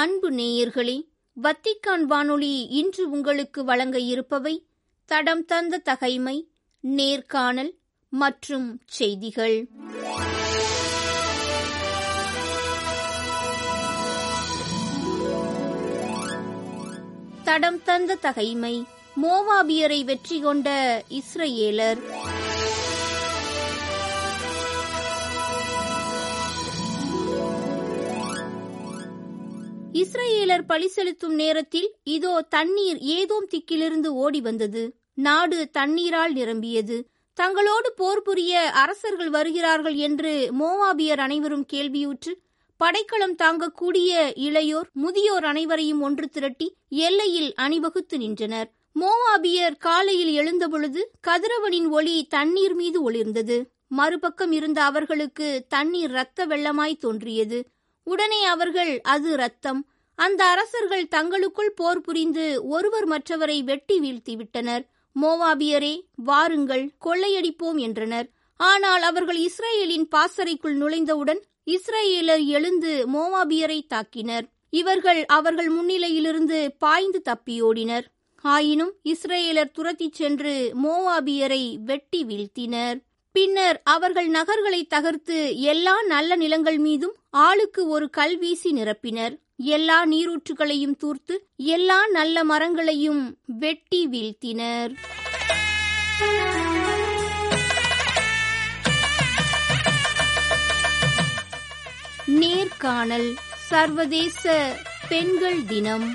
அன்பு நேயர்களே வத்திக்கான் வானொலி இன்று உங்களுக்கு வழங்க இருப்பவை தடம் தந்த தகைமை நேர்காணல் மற்றும் செய்திகள். தடம் தந்த தகைமை மோவாபியரை வெற்றி கொண்ட இஸ்ரேலர். இஸ்ரேலர் பழி செலுத்தும் நேரத்தில் இதோ தண்ணீர் ஏதோம் திக்கிலிருந்து ஓடி வந்தது நாடு தண்ணீரால் நிரம்பியது. தங்களோடு போர் புரிய அரசர்கள் வருகிறார்கள் என்று மோவாபியர் அனைவரும் கேள்வியுற்று படைக்கலம் தாங்கக்கூடிய இளையோர் முதியோர் அனைவரையும் ஒன்று திரட்டி எல்லையில் அணிவகுத்து நின்றனர். மோவாபியர் காலையில் எழுந்தபொழுது கதிரவனின் ஒளி தண்ணீர் மீது ஒளிர்ந்தது. மறுபக்கம் இருந்த அவர்களுக்கு தண்ணீர் இரத்த வெள்ளமாய் தோன்றியது. உடனே அவர்கள் அது ரத்தம் அந்த அரசர்கள் தங்களுக்குள் போர் புரிந்து ஒருவர் மற்றவரை வெட்டி வீழ்த்தி விட்டனர். மோவாபியரே வாருங்கள் கொள்ளையடிப்போம் என்றனர். ஆனால் அவர்கள் இஸ்ரேலின் பாசறைக்குள் நுழைந்தவுடன் இஸ்ரேலர் எழுந்து மோவாபியரை தாக்கினர். இவர்கள் அவர்கள் முன்னிலையிலிருந்து பாய்ந்து தப்பியோடினர் ஆயினும் இஸ்ரேலர் துரத்திச் சென்று மோவாபியரை வெட்டி வீழ்த்தினர். பின்னர் அவர்கள் நகர்களை தகர்த்து எல்லா நல்ல நிலங்கள் மீதும் ஆளுக்கு ஒரு கல் வீசி நிரப்பினர். எல்லா நீரூற்றுகளையும் தூர்த்து எல்லா நல்ல மரங்களையும் வெட்டி வீழ்த்தினர். நேர்காணல் சர்வதேச பெண்கள் தினம்.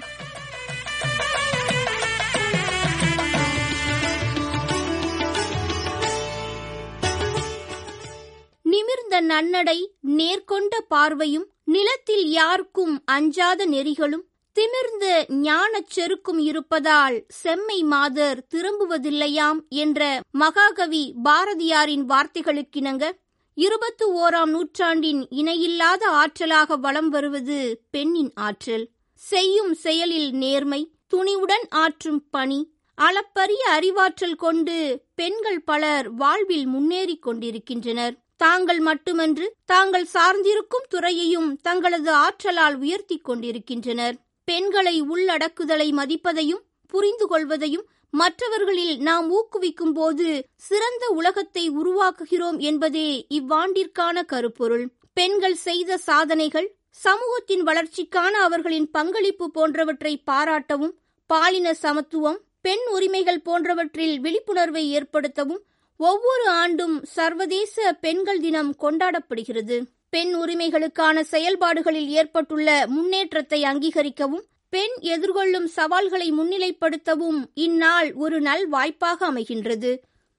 நன்னடை நேர்கொண்ட பார்வையும் நிலத்தில் யாருக்கும் அஞ்சாத நெறிகளும் திமிர்ந்த ஞானச் செருக்கும் இருப்பதால் செம்மை மாதர் திரும்புவதில்லையாம் என்ற மகாகவி பாரதியாரின் வார்த்தைகளுக்கிணங்க இருபத்து ஓராம் நூற்றாண்டின் இணையில்லாத ஆற்றலாக வலம் வருவது பெண்ணின் ஆற்றல். செய்யும் செயலில் நேர்மை துணிவுடன் ஆற்றும் பணி அளப்பரிய அறிவாற்றல் கொண்டு பெண்கள் பலர் வாழ்வில் முன்னேறிக் கொண்டிருக்கின்றனர். தாங்கள் மட்டுமன்று தாங்கள் சார்ந்திருக்கும் துறையையும் தங்களது ஆற்றலால் உயர்த்தி கொண்டிருக்கின்றனர். பெண்களை உள்ளடக்குதலை மதிப்பதையும் புரிந்து கொள்வதையும் மற்றவர்களில் நாம் ஊக்குவிக்கும் போது சிறந்த உலகத்தை உருவாக்குகிறோம் என்பதே இவ்வாண்டிற்கான கருப்பொருள். பெண்கள் செய்த சாதனைகள் சமூகத்தின் வளர்ச்சிக்கான அவர்களின் பங்களிப்பு போன்றவற்றை பாராட்டவும் பாலின சமத்துவம் பெண் உரிமைகள் போன்றவற்றில் விழிப்புணர்வை ஏற்படுத்தவும் ஒவ்வொரு ஆண்டும் சர்வதேச பெண்கள் தினம் கொண்டாடப்படுகிறது. பெண் உரிமைகளுக்கான செயல்பாடுகளில் ஏற்பட்டுள்ள முன்னேற்றத்தை அங்கீகரிக்கவும் பெண் எதிர்கொள்ளும் சவால்களை முன்னிலைப்படுத்தவும் இந்நாள் ஒரு நல் வாய்ப்பாக அமைகின்றது.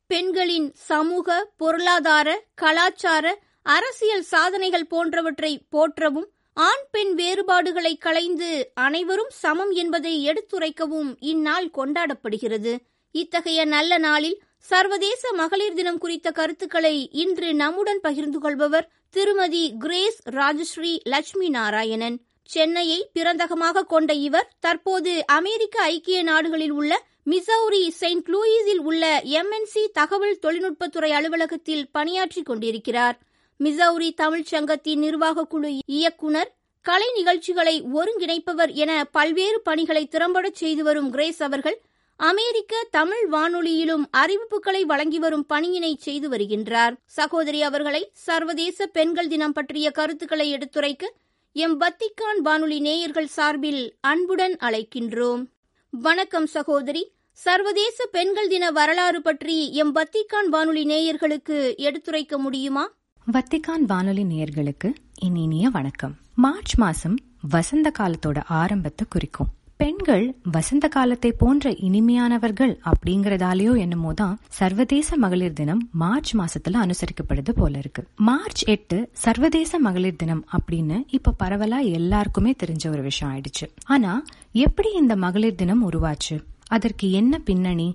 பெண்களின் சமூக பொருளாதார கலாச்சார அரசியல் சாதனைகள் போன்றவற்றை போற்றவும் ஆண் பெண் வேறுபாடுகளை களைந்து அனைவரும் சமம் என்பதை எடுத்துரைக்கவும் இந்நாள் கொண்டாடப்படுகிறது. இத்தகைய நல்ல நாளில் சர்வதேச மகளிர் தினம் குறித்த கருத்துக்களை இன்று நம்முடன் பகிர்ந்து கொள்பவர் திருமதி கிரேஸ் ராஜஸ்ரீ லட்சுமி நாராயணன். சென்னையை பிறந்தகமாக கொண்ட இவர் தற்போது அமெரிக்க ஐக்கிய நாடுகளில் உள்ள மிசௌரி செயின்ட் லூயிஸில் உள்ள எம்என்சி தகவல் தொழில்நுட்பத்துறை அலுவலகத்தில் பணியாற்றிக் கொண்டிருக்கிறார். மிசௌரி தமிழ்ச் சங்கத்தின் நிர்வாக குழு இயக்குனர் கலை நிகழ்ச்சிகளை ஒருங்கிணைப்பவர் என பல்வேறு பணிகளை திறம்பட செய்து வரும் கிரேஸ் அவர்கள் அமெரிக்க தமிழ் வானொலியிலும் அறிவிப்புகளை வழங்கி வரும் பணியினை செய்து வருகின்றார். சகோதரி அவர்களை சர்வதேச பெண்கள் தினம் பற்றிய கருத்துக்களை எடுத்துரைக்க எம் வத்திக்கான் வானொலி நேயர்கள் சார்பில் அன்புடன் அழைக்கின்றோம். வணக்கம் சகோதரி. சர்வதேச பெண்கள் தின வரலாறு பற்றி எம் வத்திக்கான் வானொலி நேயர்களுக்கு எடுத்துரைக்க முடியுமா? வத்திக்கான் வானொலி நேயர்களுக்கு இனிய வணக்கம். மார்ச் மாசம் வசந்த காலத்தோட ஆரம்பத்தை குறிக்கும். பெண்கள் வசந்த காலத்தை போன்ற இனிமையானவர்கள் அப்படிங்கறதாலேயோ என்னமோ தான் சர்வதேச மகளிர் தினம் மார்ச் மாசத்துல அனுசரிக்கப்படுது போல இருக்கு. மார்ச் எட்டு சர்வதேச மகளிர் தினம் அப்படின்னு இப்ப பரவலா எல்லாருக்குமே தெரிஞ்ச ஒரு விஷயம் ஆயிடுச்சு. ஆனா எப்படி இந்த மகளிர் தினம் உருவாச்சு? அதற்கு என்ன பின்னணி?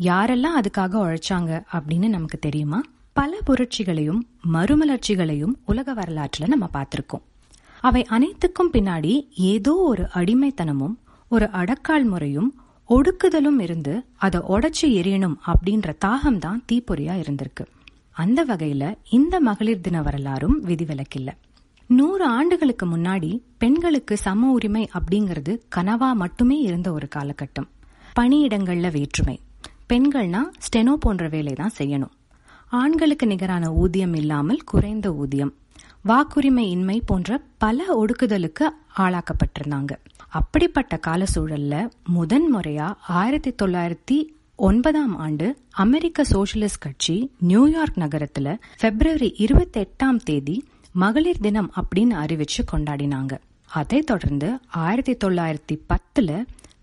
யாரெல்லாம் அதுக்காக உழைச்சாங்க அப்படின்னு நமக்கு தெரியுமா? பல புரட்சிகளையும் மறுமலர்ச்சிகளையும் உலக வரலாற்றுல நம்ம பார்த்திருக்கோம். அவை அனைத்துக்கும் பின்னாடி ஏதோ ஒரு அடிமைத்தனமும் ஒரு அடக்கால் முறையும் ஒடுக்குதலும் இருந்து அதை உடச்சி எரியணும் அப்படின்ற தாகம் தான் தீப்பொறியா இருந்திருக்கு. அந்த வகையில இந்த மகளிர் தின வரலாறும் விதிவிலக்கில்ல. நூறு ஆண்டுகளுக்கு முன்னாடி பெண்களுக்கு சம உரிமை அப்படிங்கிறது கனவா மட்டுமே இருந்த ஒரு காலகட்டம். பணியிடங்கள்ல வேற்றுமை. பெண்கள்னா ஸ்டெனோ போன்ற வேலை தான் செய்யணும். ஆண்களுக்கு நிகரான ஊதியம் இல்லாமல் குறைந்த ஊதியம். வாக்குரிமை இன்மை போன்ற பல ஒடுக்குதலுக்கு ஆளாக்கப்பட்டிருந்தாங்க. அப்படிப்பட்ட கால சூழல்ல முதன் முறையா ஆயிரத்தி தொள்ளாயிரத்தி ஒன்பதாம் ஆண்டு அமெரிக்க சோசியலிஸ்ட் கட்சி நியூயார்க் நகரத்துல பிப்ரவரி இருபத்தி எட்டாம் தேதி மகளிர் தினம் அப்படின்னு அறிவிச்சு கொண்டாடினாங்க. அதை தொடர்ந்து ஆயிரத்தி தொள்ளாயிரத்தி பத்துல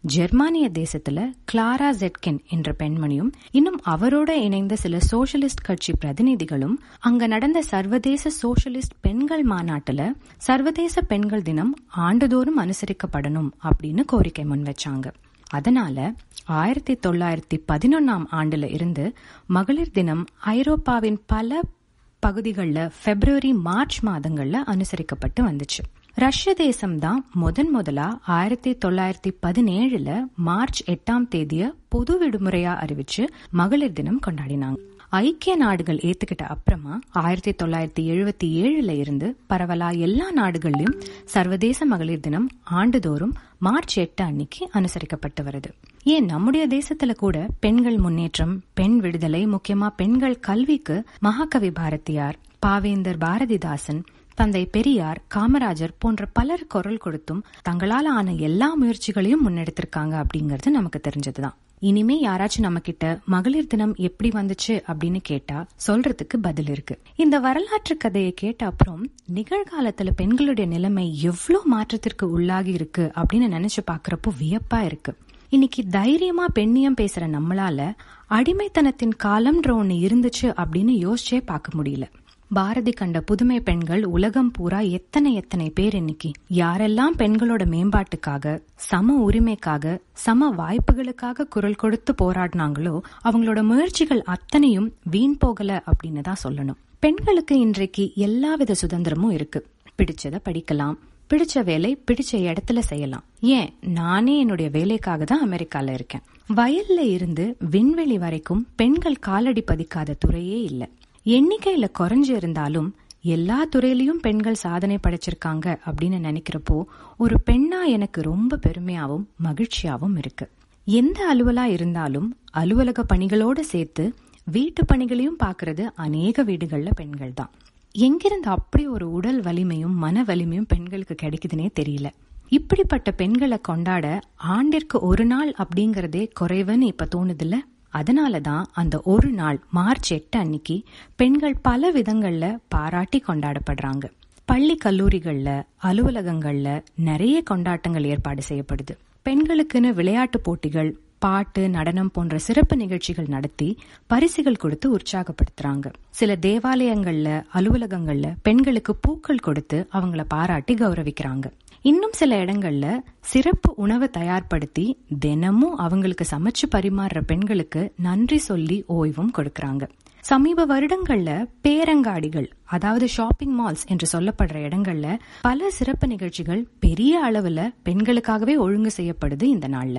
ஜெர்மானிய தேசத்துல கிளாரா ஜெட்கின் என்ற பெண்மணியும் இன்னும் அவரோட இணைந்த சில சோசியலிஸ்ட் கட்சி பிரதிநிதிகளும் அங்க நடந்த சர்வதேச சோசியலிஸ்ட் பெண்கள் மாநாட்டுல சர்வதேச பெண்கள் தினம் ஆண்டுதோறும் அனுசரிக்கப்படணும் அப்படின்னு கோரிக்கை முன்வச்சாங்க அதனால ஆயிரத்தி தொள்ளாயிரத்தி பதினொன்னாம் ஆண்டுல இருந்து மகளிர் தினம் ஐரோப்பாவின் பல பகுதிகளில் பிப்ரவரி மார்ச் மாதங்கள்ல அனுசரிக்கப்பட்டு வந்துச்சு. ரஷ்ய தேசம் தான் முதன் முதலா ஆயிரத்தி தொள்ளாயிரத்தி பதினேழுல மார்ச் எட்டாம் தேதிய பொது விடுமுறையா அறிவிச்சு மகளிர் தினம் கொண்டாடினாங்க. ஐக்கிய நாடுகள் ஏத்துக்கிட்ட அப்புறமா ஆயிரத்தி தொள்ளாயிரத்தி எழுபத்தி ஏழுல இருந்து பரவலா எல்லா நாடுகள்லயும் சர்வதேச மகளிர் தினம் ஆண்டுதோறும் மார்ச் எட்டு அன்னைக்கு அனுசரிக்கப்பட்டு வருது. ஏன் நம்முடைய தேசத்துல கூட பெண்கள் முன்னேற்றம் பெண் விடுதலை முக்கியமா பெண்கள் கல்விக்கு மகாகவி பாரதியார் பாவேந்தர் பாரதிதாசன் தந்தை பெரியார் காமராஜர் போன்ற பலர் குரல் கொடுத்தும் தங்களால் ஆன எல்லா முயற்சிகளையும் முன்னெடுத்திருக்காங்க அப்படிங்கறது நமக்கு தெரிஞ்சதுதான். இனிமே யாராச்சும் நம்ம கிட்ட மகளிர் தினம் எப்படி வந்துச்சு அப்படின்னு கேட்டா சொல்றதுக்கு பதில் இருக்கு. இந்த வரலாற்று கதையை கேட்ட அப்புறம் நிகழ்காலத்துல பெண்களுடைய நிலைமை எவ்வளவு மாற்றத்திற்கு உள்ளாகி இருக்கு அப்படின்னு நினைச்சு பாக்குறப்போ வியப்பா இருக்கு. இன்னைக்கு தைரியமா பெண்ணியம் பேசுற நம்மளால அடிமைத்தனத்தின் காலம்ன்ற ஒண்ணு இருந்துச்சு அப்படின்னு யோசிச்சே பார்க்க முடியல. பாரதி கண்ட புதுமை பெண்கள் உலகம் பூரா எத்தனை எத்தனை பேர் இன்னைக்கு? யாரெல்லாம் பெண்களோட மேம்பாட்டுக்காக சம உரிமைக்காக சம வாய்ப்புகளுக்காக குரல் கொடுத்து போராடினாங்களோ அவங்களோட முயற்சிகள் அத்தனையும் வீண் போகல அப்படின்னு தான் சொல்லணும். பெண்களுக்கு இன்றைக்கு எல்லாவித சுதந்திரமும் இருக்கு. பிடிச்சத படிக்கலாம். பிடிச்ச வேலை பிடிச்ச இடத்துல செய்யலாம். ஏன்? நானே என்னுடைய வேலைக்காக தான் அமெரிக்கால இருக்கேன். வயல்ல இருந்து விண்வெளி வரைக்கும் பெண்கள் காலடி பதிக்காத துறையே இல்லை. எண்ணிக்கையில குறைஞ்சு இருந்தாலும் எல்லா துறையிலயும் பெண்கள் சாதனை படைச்சிருக்காங்க அப்படின்னு நினைக்கிறப்போ ஒரு பெண்ணா எனக்கு ரொம்ப பெருமையாவும் மகிழ்ச்சியாவும் இருக்கு. எந்த அலுவலா இருந்தாலும் அலுவலக பணிகளோட சேர்த்து வீட்டு பணிகளையும் பாக்குறது அநேக வீடுகள்ல பெண்கள் தான். எங்கிருந்து அப்படி ஒரு உடல் வலிமையும் மன வலிமையும் பெண்களுக்கு கிடைக்குதுன்னே தெரியல. இப்படிப்பட்ட பெண்களை கொண்டாட ஆண்டிற்கு ஒரு நாள் அப்படிங்கறதே குறைவுன்னு இப்ப தோணுதுல்ல? அதனாலதான் அந்த ஒரு நாள் மார்ச் எட்டு அன்னைக்கு பெண்கள் பல விதங்கள்ல பாராட்டி கொண்டாடப்படுறாங்க. பள்ளி கல்லூரிகள்ல அலுவலகங்கள்ல நிறைய கொண்டாட்டங்கள் ஏற்பாடு செய்யப்படுது. பெண்களுக்குன்னு விளையாட்டு போட்டிகள் பாட்டு நடனம் போன்ற சிறப்பு நிகழ்ச்சிகள் நடத்தி பரிசுகள் கொடுத்து உற்சாகப்படுத்துறாங்க. சில தேவாலயங்கள்ல அலுவலகங்கள்ல பெண்களுக்கு பூக்கள் கொடுத்து அவங்கள பாராட்டி கௌரவிக்கிறாங்க. இன்னும் சில இடங்கள்ல சிறப்பு உணவை தயார்படுத்தி தினமும் அவங்களுக்கு சமைச்சு பரிமாறுற பெண்களுக்கு நன்றி சொல்லி ஓய்வும் கொடுக்கறாங்க. சமீப வருடங்கள்ல பேரங்காடிகள் அதாவது ஷாப்பிங் மால்ஸ் என்று சொல்லப்படுற இடங்கள்ல பல சிறப்பு நிகழ்ச்சிகள் பெரிய அளவுல பெண்களுக்காகவே ஒழுங்கு செய்யப்படுது இந்த நாள்ல.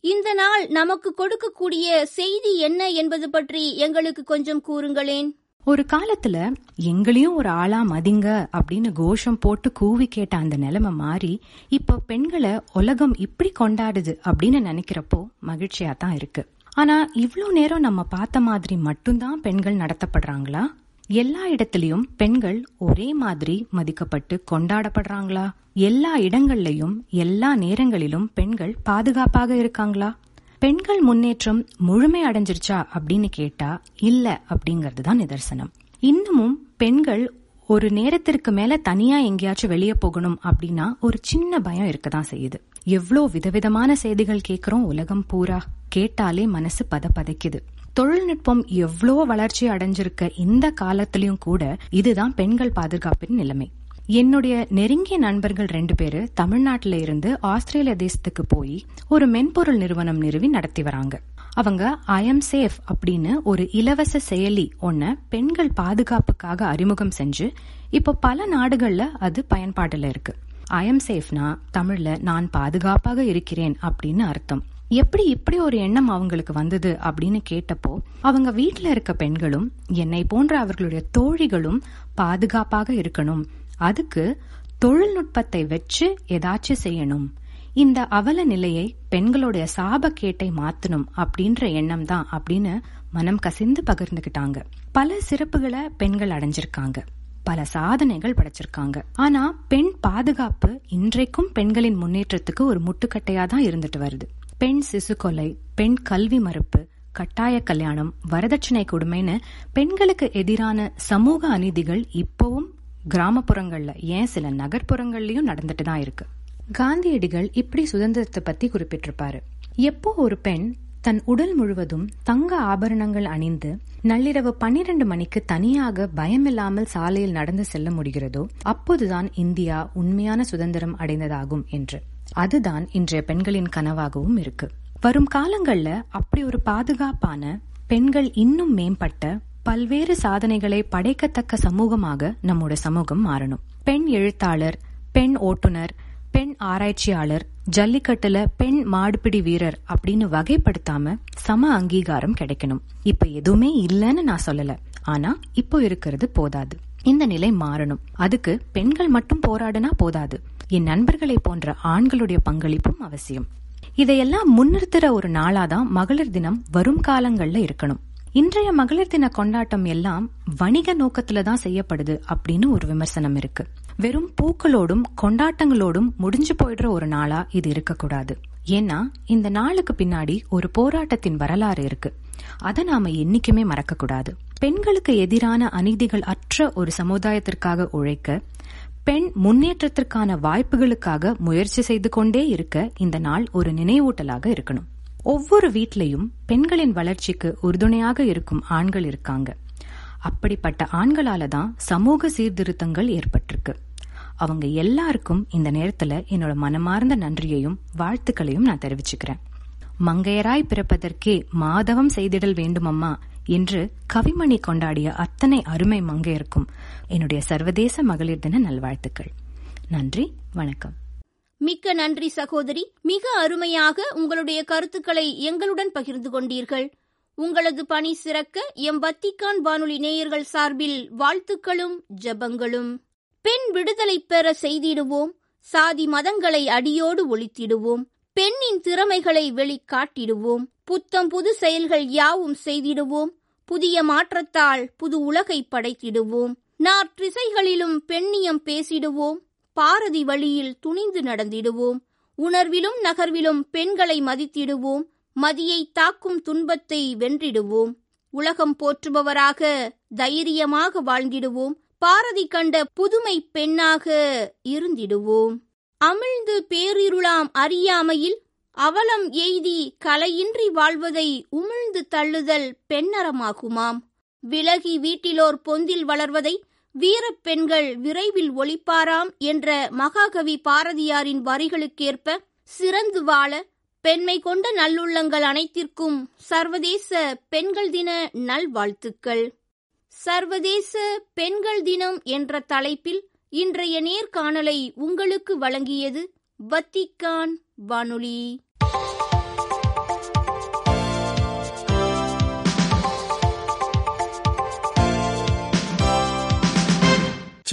இந்த நாள் நமக்கு கொடுக்கக்கூடிய செய்தி என்ன என்பது பற்றி எங்களுக்கு கொஞ்சம் கூறுங்களேன். ஒரு காலத்துல எங்களையும் ஒரு ஆளா மதிங்க அப்படின்னு கோஷம் போட்டு கூவி கேட்ட அந்த நிலைமை மாறி இப்ப பெண்களை உலகம் இப்படி கொண்டாடுது அப்படின்னு நினைக்கிறப்போ மகிழ்ச்சியா தான் இருக்கு. ஆனா இவ்வளவு நேரம் நம்ம பார்த்த மாதிரி மட்டும்தான் பெண்கள் நடத்தப்படுறாங்களா? எல்லா இடத்துலயும் பெண்கள் ஒரே மாதிரி மதிக்கப்பட்டு கொண்டாடப்படுறாங்களா? எல்லா இடங்கள்லயும் எல்லா நேரங்களிலும் பெண்கள் பாதுகாப்பாக இருக்காங்களா? பெண்கள் முன்னேற்றம் முழுமை அடைஞ்சிருச்சா அப்படின்னு கேட்டா இல்ல அப்படிங்கிறது தான் நிதர்சனம். இன்னமும் பெண்கள் ஒரு நேரத்திற்கு மேல தனியா எங்கேயாச்சும் வெளியே போகணும் அப்படின்னா ஒரு சின்ன பயம் இருக்கதான் செய்யுது. எவ்வளோ விதவிதமான செய்திகள் கேட்கிறோம் உலகம் பூரா. கேட்டாலே மனசு பத பதைக்குது. தொழில்நுட்பம் எவ்வளோ வளர்ச்சி அடைஞ்சிருக்க இந்த காலத்திலயும் கூட இதுதான் பெண்கள் பாதுகாப்பின் நிலைமை. என்னுடைய நெருங்கிய நண்பர்கள் ரெண்டு பேரு தமிழ்நாட்டில இருந்து ஆஸ்திரேலிய தேசத்துக்கு போய் ஒரு மென்பொருள் நிறுவனம் நிறுவி நடத்தி வராங்க. அவங்க ஐஎம் சேஃப் அப்படின்னு ஒரு இலவச செயலி ஒன்ன பெண்கள் பாதுகாப்புக்காக அறிமுகம் செஞ்சு இப்போ பல நாடுகள்ல அது பயன்பாட்டுல இருக்கு. ஐஎம் சேஃப்னா தமிழ்ல நான் பாதுகாப்பாக இருக்கிறேன் அப்படின்னு அர்த்தம். எப்படி இப்படி ஒரு எண்ணம் அவங்களுக்கு வந்தது அப்படின்னு கேட்டப்போ அவங்க வீட்டில் இருக்க பெண்களும் என்னை போன்ற அவர்களுடைய தோழிகளும் பாதுகாப்பாக இருக்கணும். அதுக்கு தொழில்நுட்பத்தை வச்சு ஏதாச்சும் செய்யணும். இந்த அவல நிலையை பெண்களுடைய சாபக்கேட்டை மாத்தணும் அப்படின்ற எண்ணம் தான் அப்படின்னு மனம் கசிந்து பகிர்ந்துகிட்டாங்க. பல சிறப்புகளை பெண்கள் அடைஞ்சிருக்காங்க. பல சாதனைகள் படைச்சிருக்காங்க. ஆனா பெண் பாதுகாப்பு இன்றைக்கும் பெண்களின் முன்னேற்றத்துக்கு ஒரு முட்டுக்கட்டையா தான் இருந்துட்டு வருது. பெண் சிசு கொலை பெண் கல்வி மறுப்பு கட்டாய கல்யாணம் வரதட்சணை கொடுமைன்னு பெண்களுக்கு எதிரான சமூக அநீதிகள் இப்பவும் கிராமப்புறங்களில் ஏன் சில நகர்ப்புறங்கள்லயும் நடந்துட்டு தான் இருக்கு. காந்தியடிகள் இப்படி சுதந்திரத்தை பத்தி குறிப்பிட்டிருப்பாரு. எப்போ ஒரு பெண் தன் உடல் முழுவதும் தங்க ஆபரணங்கள் அணிந்து நள்ளிரவு பன்னிரண்டு மணிக்கு தனியாக பயமில்லாமல் சாலையில் நடந்து செல்ல முடிகிறதோ அப்போதுதான் இந்தியா உண்மையான சுதந்திரம் அடைந்ததாகும் என்று. அதுதான் இன்றைய பெண்களின் கனவாகவும் இருக்கு. வரும் காலங்கள்ல அப்படி ஒரு பாதுகாப்பான பெண்கள் இன்னும் மேம்பட்ட பல்வேறு சாதனைகளை படைக்கத்தக்க சமூகமாக நம்முடைய சமூகம் மாறணும். பெண் எழுத்தாளர் பெண் ஓட்டுநர் பெண் ஆராய்ச்சியாளர் ஜல்லிக்கட்டுல பெண் மாடுபிடி வீரர் அப்படின்னு வகைப்படுத்தாம சம அங்கீகாரம் கிடைக்கணும். இப்ப எதுவுமே இல்லைன்னு நான் சொல்லல. ஆனா இப்போ இருக்கிறது போதாது. இந்த நிலை மாறணும். அதுக்கு பெண்கள் மட்டும் போராடினா போதாது. என் நண்பர்களை போன்ற ஆண்களுடைய பங்களிப்பும் அவசியம். இதையெல்லாம் முன்னிறுத்துற ஒரு நாளாதான் மகளிர் தினம் வரும் காலங்கள்ல இருக்கணும். இன்றைய மகளிர் தின கொண்டாட்டம் எல்லாம் வணிக நோக்கத்துல தான் செய்யப்படுது அப்படின்னு ஒரு விமர்சனம் இருக்கு. வெறும் பூக்களோடும் கொண்டாட்டங்களோடும் முடிஞ்சு போயிடுற ஒரு நாளா இது இருக்கக்கூடாது. ஏன்னா இந்த நாளுக்கு பின்னாடி ஒரு போராட்டத்தின் வரலாறு இருக்கு. அதை நாம என்னைக்குமே மறக்க கூடாது பெண்களுக்கு எதிரான அநீதிகள் அற்ற ஒரு சமுதாயத்திற்காக உழைக்க பெண் முன்னேற்றத்திற்கான வாய்ப்புகளுக்காக முயற்சி செய்து கொண்டே இருக்க இந்த நாள் ஒரு நினைவூட்டலாக இருக்கணும். ஒவ்வொரு வீட்லையும் பெண்களின் வளர்ச்சிக்கு உறுதுணையாக இருக்கும் ஆண்கள் இருக்காங்க. அப்படிப்பட்ட ஆண்களால தான் சமூக சீர்திருத்தங்கள் ஏற்பட்டிருக்கு. அவங்க எல்லாருக்கும் இந்த நேரத்துல என்னோட மனமார்ந்த நன்றியையும் வாழ்த்துக்களையும் நான் தெரிவிச்சுக்கிறேன். மங்கையராய் பிறப்பதற்கே மாதவம் செய்திடல் வேண்டுமம்மா என்று கவிமணி கொண்டாடிய அத்தனை அருமை மங்கையருக்கும் என்னுடைய சர்வதேச மகளிர் தின நல்வாழ்த்துக்கள். நன்றி வணக்கம். மிக்க நன்றி சகோதரி. மிக அருமையாக உங்களுடைய கருத்துக்களை எங்களுடன் பகிர்ந்து கொண்டீர்கள். உங்களது பணி சிறக்க எம் வத்திக்கான் வானொலி நேயர்கள் சார்பில் வாழ்த்துக்களும் ஜபங்களும். பெண் விடுதலை பெற செய்திடுவோம். சாதி மதங்களை அடியோடு ஒழித்திடுவோம். பெண்ணின் திறமைகளை வெளிக்காட்டிடுவோம். புத்தம் புது செயல்கள் யாவும் செய்திடுவோம். புதிய மாற்றத்தால் புது உலகை படைத்திடுவோம். நாற்றிசைகளிலும் பெண்ணியம் பேசிடுவோம். பாரதி வழியில் துணிந்து நடந்திடுவோம். உணர்விலும் நகர்விலும் பெண்களை மதித்திடுவோம். மதியை தாக்கும் துன்பத்தை வென்றிடுவோம். உலகம் போற்றுபவராக தைரியமாக வாழ்ந்திடுவோம். பாரதி கண்ட புதுமை பெண்ணாக இருந்திடுவோம். அமிழ்ந்து பேரிருளாம் அறியாமையில் அவலம் எய்தி கலையின்றி வாழ்வதை உமிழ்ந்து தள்ளுதல் பெண்ணறமாகுமாம் விலகி வீட்டிலோர் பொந்தில் வளர்வதை வீரப் பெண்கள் விரைவில் ஒளிப்பாராம் என்ற மகாகவி பாரதியாரின் வரிகளுக்கேற்ப சிறந்து வாழ பெண்மை கொண்ட நல்லுள்ளங்கள் அனைத்திற்கும் சர்வதேச பெண்கள் தின நல்வாழ்த்துக்கள். சர்வதேச பெண்கள் தினம் என்ற தலைப்பில் இன்றைய நேர்காணலை உங்களுக்கு வழங்கியது வத்திக்கான் வானொலி.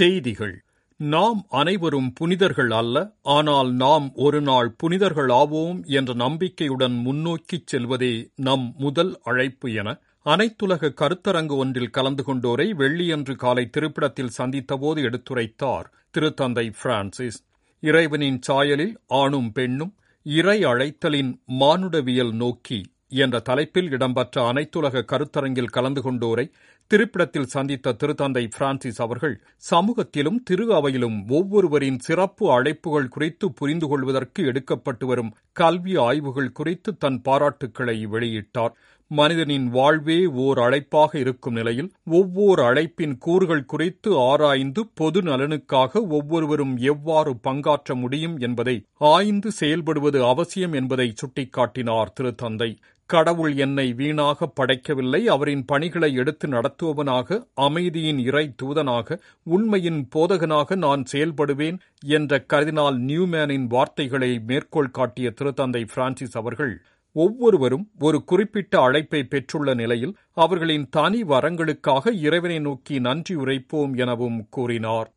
செய்திகள். நாம் அனைவரும் புனிதர்கள் அல்ல ஆனால் நாம் ஒரு நாள் புனிதர்கள் ஆவோம் என்ற நம்பிக்கையுடன் முன்னோக்கிச் செல்வதே நம் முதல் அழைப்பு என அனைத்துலக கருத்தரங்கு ஒன்றில் கலந்து கொண்டோரை வெள்ளியன்று காலை திருப்பிடத்தில் சந்தித்தபோது எடுத்துரைத்தார் திருத்தந்தை பிரான்சிஸ். இறைவனின் சாயலில் ஆணும் பெண்ணும் இறை அழைத்தலின் மானுடவியல் நோக்கி என்ற தலைப்பில் இடம்பெற்ற அனைத்துலக கருத்தரங்கில் கலந்து கொண்டோரை திருப்பிடத்தில் சந்தித்த திருத்தந்தை பிரான்சிஸ் அவர்கள் சமூகத்திலும் திரு அவையிலும் ஒவ்வொருவரின் சிறப்பு அழைப்புகள் குறித்து புரிந்து கொள்வதற்கு எடுக்கப்பட்டு வரும் கல்வி ஆய்வுகள் குறித்து தன் பாராட்டுக்களை வெளியிட்டார். மனிதனின் வாழ்வே ஓர் அழைப்பாக இருக்கும் நிலையில் ஒவ்வொரு அழைப்பின் கூறுகள் குறித்து ஆராய்ந்து பொது நலனுக்காக ஒவ்வொருவரும் எவ்வாறு பங்காற்ற முடியும் என்பதை ஆய்ந்து செயல்படுவது அவசியம் என்பதை சுட்டிக்காட்டினார் திருத்தந்தை. கடவுள் என்னை வீணாக படைக்கவில்லை. அவரின் பணிகளை எடுத்து நடத்துபவனாக அமைதியின் இறை தூதனாக உண்மையின் போதகனாக நான் செயல்படுவேன் என்ற கர்தினால் நியூமேனின் வார்த்தைகளை மேற்கோள் காட்டிய திருத்தந்தை பிரான்சிஸ் அவர்கள் ஒவ்வொருவரும் ஒரு குறிப்பிட்ட அழைப்பை பெற்றுள்ள நிலையில் அவர்களின் தனி வரங்களுக்காக இறைவனை நோக்கி நன்றி உரைப்போம் எனவும் கூறினார்.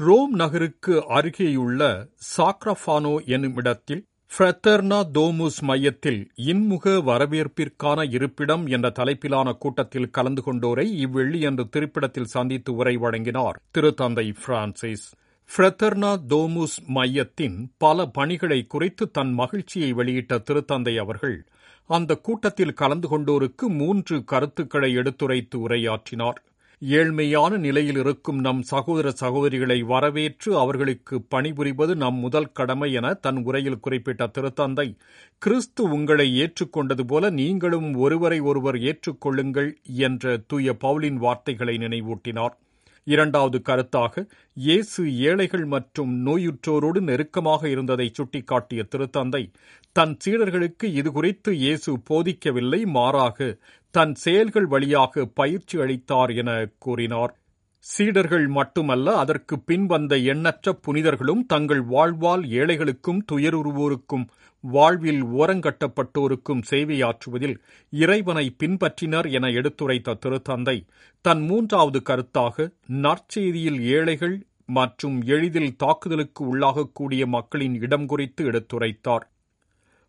ரோம் நகருக்கு அருகேயுள்ள சாக்ரஃபானோ என்னும் இடத்தில் ஃப்ரெத்தர்னா தோமுஸ் மையத்தில் இன்முக வரவேற்பிற்கான இருப்பிடம் என்ற தலைப்பிலான கூட்டத்தில் கலந்து கொண்டோரை இவ்வெள்ளியன்று திருப்பிடத்தில் சந்தித்து உரை வழங்கினார் திருத்தந்தை பிரான்சிஸ். ஃப்ரெத்தர்னா தோமுஸ் மையத்தின் பல பணிகளை குறித்து தன் மகிழ்ச்சியை வெளியிட்ட திருத்தந்தை அவர்கள் அந்த கூட்டத்தில் கலந்து கொண்டோருக்கு மூன்று கருத்துக்களை எடுத்துரைத்து உரையாற்றினார். ஏழ்மையான நிலையில் இருக்கும் நம் சகோதர சகோதரிகளை வரவேற்று அவர்களுக்கு பணிபுரிவது நம் முதல் கடமை என தன் உரையில் குறிப்பிட்ட திருத்தந்தை கிறிஸ்து உங்களை ஏற்றுக்கொண்டது போல நீங்களும் ஒருவரை ஒருவர் ஏற்றுக்கொள்ளுங்கள் என்ற தூய பவுலின் வார்த்தைகளை நினைவூட்டினார். இரண்டாவது கருத்தாக இயேசு ஏழைகள் மற்றும் நோயுற்றோரோடு நெருக்கமாக இருந்ததை சுட்டிக்காட்டிய திருத்தந்தை தன் சீடர்களுக்கு இதுகுறித்து இயேசு போதிக்கவில்லை மாறாக தன் செயல்கள் வழியாக பயிற்சி அளித்தார் என கூறினார். சீடர்கள் மட்டுமல்ல அதற்கு பின் வந்த எண்ணற்ற புனிதர்களும் தங்கள் வாழ்வால் ஏழைகளுக்கும் துயருருவோருக்கும் வாழ்வில் ஓரங்கட்டப்பட்டோருக்கும் சேவையாற்றுவதில் இறைவனை பின்பற்றினர் என எடுத்துரைத்த திருத்தந்தை. தன் மூன்றாவது கருத்தாக நற்செய்தியில் ஏழைகள் மற்றும் எளிதில் தாக்குதலுக்கு உள்ளாகக்கூடிய மக்களின் இடம் குறித்து எடுத்துரைத்தார்.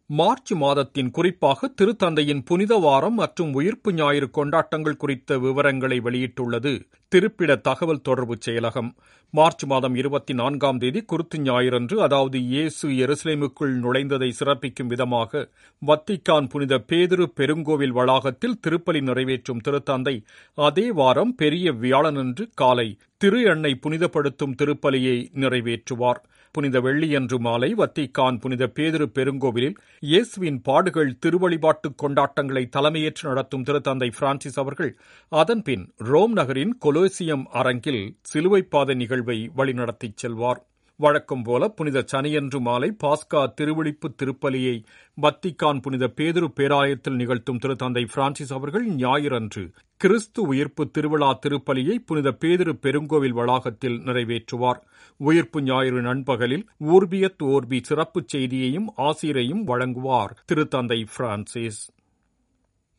மார்ச் மாதத்தின் குறிப்பாக திருத்தந்தையின் புனித வாரம் மற்றும் உயிர்ப்பு ஞாயிறு கொண்டாட்டங்கள் குறித்த விவரங்களை வெளியிட்டுள்ளது திருப்பிட தகவல் தொடர்பு செயலகம். மார்ச் மாதம் இருபத்தி நான்காம் தேதி குருத்து ஞாயிறன்று அதாவது இயேசு எருசலேமுக்குள் நுழைந்ததை சிறப்பிக்கும் விதமாக வத்திக்கான் புனித பேதிரு பெருங்கோவில் வளாகத்தில் திருப்பலி நிறைவேற்றும் திருத்தந்தை அதே வாரம் பெரிய வியாழனன்று காலை திரு எண்ணை புனிதப்படுத்தும் திருப்பலியை நிறைவேற்றுவார். புனித வெள்ளியன்று மாலை வத்திக்கான் புனித பேதிரு பெருங்கோவிலில் இயேசுவின் பாடுகள் திருவழிபாட்டு கொண்டாட்டங்களை தலைமையேற்று நடத்தும் திருத்தந்தை பிரான்சிஸ் அவர்கள் அதன்பின் ரோம் நகரின் கொலோசியம் அரங்கில் சிலுவைப்பாத நிகழ்வை வழிநடத்திச் செல்வார். வழக்கம் போல புனித சனியன்று மாலை பாஸ்கா திருவிழிப்பு திருப்பலியை வத்திக்கான் புனித பேதுரு பேராயத்தில் நிகழ்த்தும் திருத்தந்தை பிரான்சிஸ் அவர்கள் ஞாயிறன்று கிறிஸ்து உயிர்ப்பு திருவிழா திருப்பலியை புனித பேதிரு பெருங்கோவில் வளாகத்தில் நிறைவேற்றுவார். உயிர்ப்பு ஞாயிறு நண்பகலில் ஊர்பியத் ஓர்பி சிறப்புச் செய்தியையும் ஆசிரியையும் வழங்குவார் திருத்தந்தை பிரான்சிஸ்.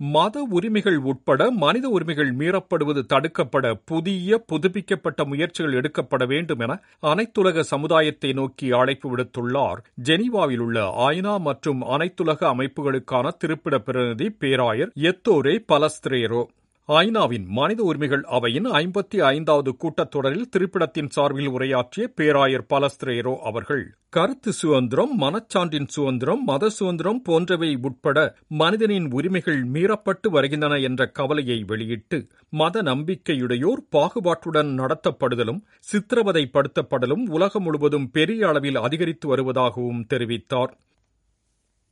மத உரிமைகள் உட்பட மனித உரிமைகள் மீறப்படுவது தடுக்கப்பட புதிய புதுப்பிக்கப்பட்ட முயற்சிகள் எடுக்கப்பட வேண்டும் என அனைத்துலக சமுதாயத்தை நோக்கி அழைப்பு விடுத்துள்ளார். ஜெனீவாவில் உள்ள ஐநா மற்றும் அனைத்துலக அமைப்புகளுக்கான திருப்பிட பிரதிநிதி பேராயர் எத்தோரே பலஸ்திரேரோ. ஐநாவின் மனித உரிமைகள் அவையின் ஐம்பத்தி ஐந்தாவது கூட்டத்தொடரில் திருப்பிடத்தின் சார்பில் உரையாற்றிய பேராயர் பலஸ்திரேரோ அவர்கள் கருத்து சுதந்திரம் மனச்சான்றின் சுதந்திரம் மத சுதந்திரம் போன்றவை உட்பட மனிதனின் உரிமைகள் மீறப்பட்டு வருகின்றன என்ற கவலையை வெளியிட்டு மத நம்பிக்கையுடையோர் பாகுபாட்டுடன் நடத்தப்படுதலும் சித்திரவதைப்படுத்தப்படலும் உலகம் முழுவதும் பெரிய அளவில் அதிகரித்து வருவதாகவும் தெரிவித்தார்.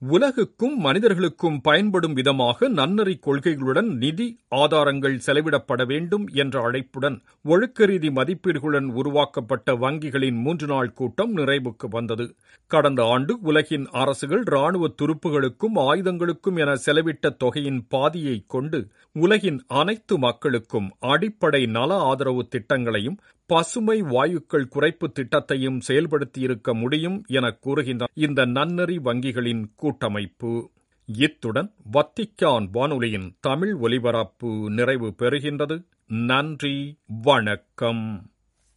உலகுக்கும் மனிதர்களுக்கும் பயன்படும் விதமாக நன்னறி கொள்கைகளுடன் நிதி ஆதாரங்கள் செலவிடப்பட வேண்டும் என்ற அழைப்புடன் ஒழுக்கரீதி மதிப்பீடுகளுடன் உருவாக்கப்பட்ட வங்கிகளின் மூன்று நாள் கூட்டம் நிறைவுக்கு வந்தது. கடந்த ஆண்டு உலகின் அரசுகள் ராணுவ துருப்புகளுக்கும் ஆயுதங்களுக்கும் என செலவிட்ட தொகையின் பாதியை கொண்டு உலகின் அனைத்து மக்களுக்கும் அடிப்படை நல ஆதரவு திட்டங்களையும் பசுமை வாயுக்கள் குறைப்பு திட்டத்தையும் செயல்படுத்தியிருக்க முடியும் என கூறுகின்ற இந்த நன்னறி வங்கிகளின் கூட்டமைப்பு. இத்துடன் வத்திக்கான் வானொலியின் தமிழ் ஒலிபரப்பு நிறைவு பெறுகின்றது. நன்றி வணக்கம்.